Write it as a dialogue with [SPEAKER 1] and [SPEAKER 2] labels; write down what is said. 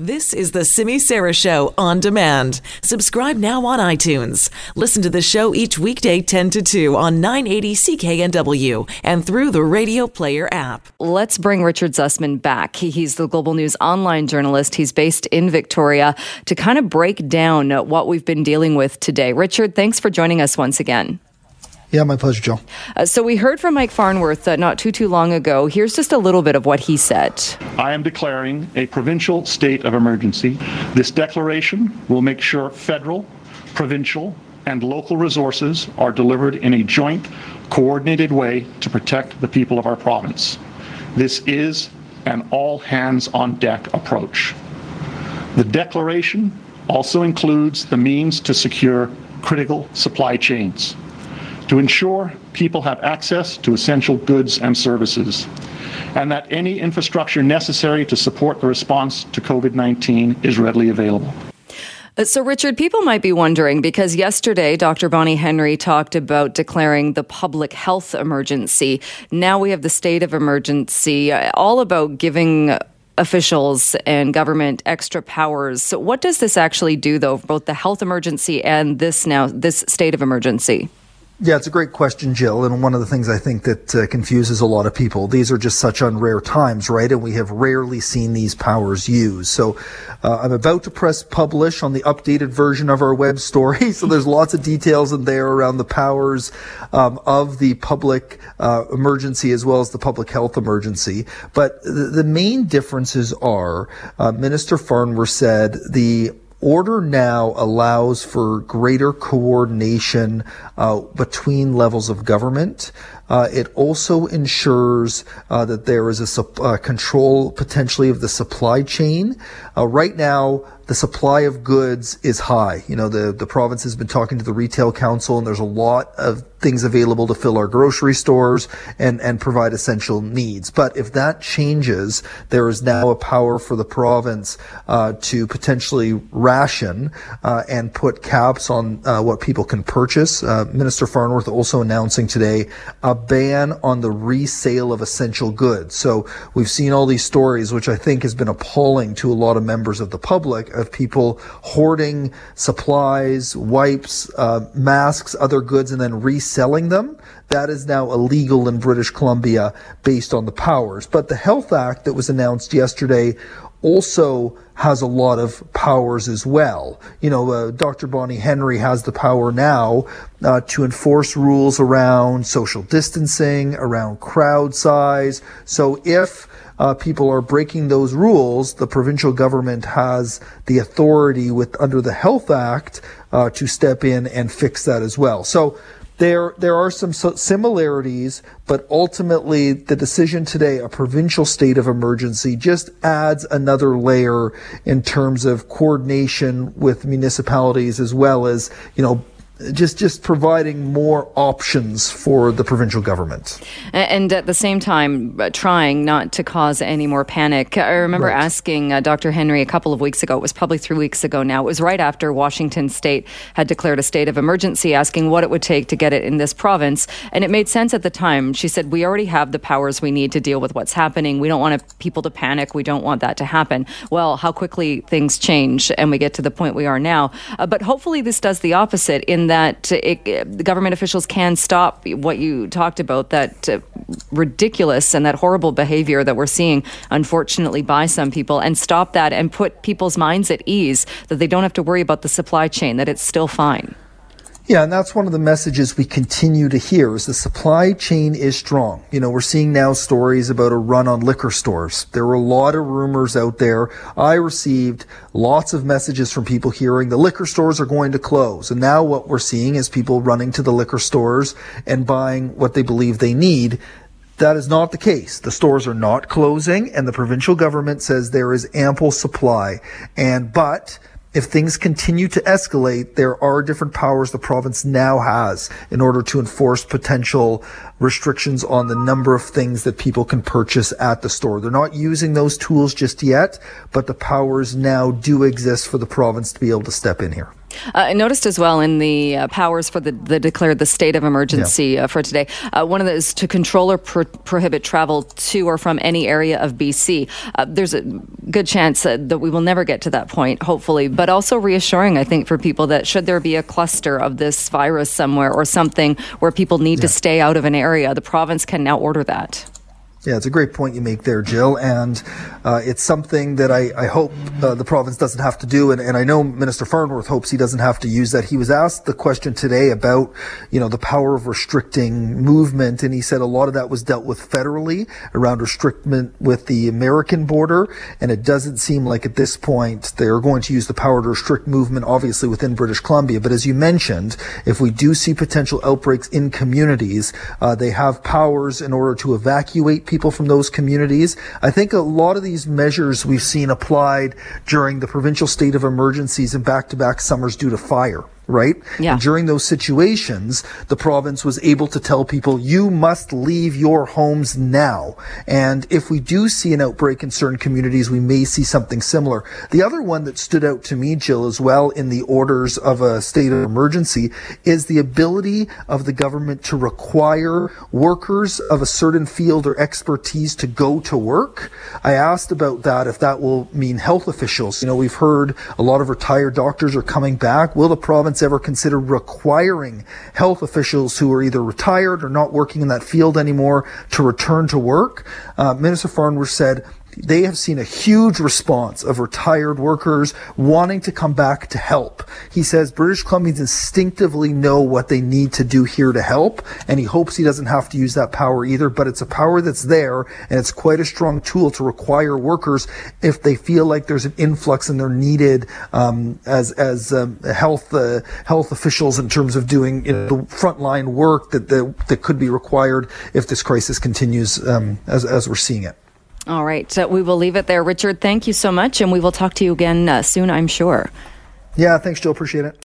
[SPEAKER 1] This is the Simi Sara Show on demand. Subscribe now on iTunes. Listen to the show each weekday 10 to 2 on 980 CKNW and through the Radio Player app.
[SPEAKER 2] Let's bring Richard Zussman back. He's the Global News online journalist. He's based in Victoria to kind of break down what we've been dealing with today. Richard, thanks for joining us once again.
[SPEAKER 3] Yeah, my pleasure, Joe.
[SPEAKER 2] Uh, so we heard from Mike Farnworth uh, not too too long ago. Here's just a little bit of what he said.
[SPEAKER 4] I am declaring a provincial state of emergency. This declaration will make sure federal, provincial, and local resources are delivered in a joint, coordinated way to protect the people of our province. This is an all hands on deck approach. The declaration also includes the means to secure critical supply chains to ensure people have access to essential goods and services, and that any infrastructure necessary to support the response to COVID 19 is readily available.
[SPEAKER 2] Uh, so, Richard, people might be wondering because yesterday Dr. Bonnie Henry talked about declaring the public health emergency. Now we have the state of emergency, uh, all about giving officials and government extra powers. So, what does this actually do, though, both the health emergency and this now, this state of emergency?
[SPEAKER 3] Yeah, it's a great question, Jill. And one of the things I think that uh, confuses a lot of people, these are just such unrare times, right? And we have rarely seen these powers used. So uh, I'm about to press publish on the updated version of our web story. So there's lots of details in there around the powers um, of the public uh, emergency as well as the public health emergency. But the, the main differences are uh, Minister Farnworth said the Order now allows for greater coordination uh, between levels of government. Uh, it also ensures uh, that there is a uh, control potentially of the supply chain. Uh, right now, the supply of goods is high. You know, the, the province has been talking to the retail council and there's a lot of things available to fill our grocery stores and, and provide essential needs. But if that changes, there is now a power for the province uh, to potentially ration uh, and put caps on uh, what people can purchase. Uh, Minister Farnworth also announcing today a ban on the resale of essential goods. So we've seen all these stories, which I think has been appalling to a lot of members of the public of people hoarding supplies, wipes, uh, masks, other goods, and then reselling them. That is now illegal in British Columbia based on the powers. But the Health Act that was announced yesterday also has a lot of powers as well. You know, uh, Dr. Bonnie Henry has the power now uh, to enforce rules around social distancing, around crowd size. So if uh, people are breaking those rules, the provincial government has the authority with under the Health Act uh, to step in and fix that as well. So there there are some similarities, but ultimately the decision today, a provincial state of emergency, just adds another layer in terms of coordination with municipalities as well as you know just just providing more options for the provincial government.
[SPEAKER 2] And at the same time uh, trying not to cause any more panic. I remember right. asking uh, dr henry a couple of weeks ago it was probably three weeks ago now it was right after washington state had declared a state of emergency asking what it would take to get it in this province. And it made sense at the time. She said we already have the powers we need to deal with what's happening. We don't want people to panic. We don't want that to happen. Well how quickly things change and we get to the point we are now. Uh, but hopefully this does the opposite in that it, the government officials can stop what you talked about that uh, ridiculous and that horrible behavior that we're seeing, unfortunately, by some people, and stop that and put people's minds at ease that they don't have to worry about the supply chain, that it's still fine.
[SPEAKER 3] Yeah, and that's one of the messages we continue to hear is the supply chain is strong. You know, we're seeing now stories about a run on liquor stores. There were a lot of rumors out there. I received lots of messages from people hearing the liquor stores are going to close. And now what we're seeing is people running to the liquor stores and buying what they believe they need. That is not the case. The stores are not closing and the provincial government says there is ample supply. And, but, if things continue to escalate, there are different powers the province now has in order to enforce potential restrictions on the number of things that people can purchase at the store. They're not using those tools just yet, but the powers now do exist for the province to be able to step in here.
[SPEAKER 2] Uh, I noticed as well in the uh, powers for the, the declared the state of emergency yeah. uh, for today, uh, one of those to control or pro- prohibit travel to or from any area of BC. Uh, there's a good chance that we will never get to that point, hopefully, but also reassuring, I think, for people that should there be a cluster of this virus somewhere or something where people need yeah. to stay out of an area, the province can now order that.
[SPEAKER 3] Yeah, it's a great point you make there, Jill, and uh, it's something that I, I hope uh, the province doesn't have to do, and, and I know Minister Farnworth hopes he doesn't have to use that. He was asked the question today about, you know, the power of restricting movement, and he said a lot of that was dealt with federally around restriction with the American border, and it doesn't seem like at this point they're going to use the power to restrict movement, obviously within British Columbia. But as you mentioned, if we do see potential outbreaks in communities, uh, they have powers in order to evacuate people from those communities. I think a lot of these measures we've seen applied during the provincial state of emergencies and back to back summers due to fire right?
[SPEAKER 2] Yeah.
[SPEAKER 3] And during those situations, the province was able to tell people, you must leave your homes now. And if we do see an outbreak in certain communities, we may see something similar. The other one that stood out to me, Jill, as well in the orders of a state of emergency is the ability of the government to require workers of a certain field or expertise to go to work. I asked about that, if that will mean health officials. You know, we've heard a lot of retired doctors are coming back. Will the province ever considered requiring health officials who are either retired or not working in that field anymore to return to work. Uh, Minister Farnworth said they have seen a huge response of retired workers wanting to come back to help. He says British Columbians instinctively know what they need to do here to help, and he hopes he doesn't have to use that power either, but it's a power that's there, and it's quite a strong tool to require workers if they feel like there's an influx and they're needed um, as as um, health uh, health officials in terms of doing you know, the frontline work that, that that could be required if this crisis continues um, as as we're seeing it.
[SPEAKER 2] All right. So we will leave it there. Richard, thank you so much. And we will talk to you again uh, soon, I'm sure.
[SPEAKER 3] Yeah, thanks, Jill. Appreciate it.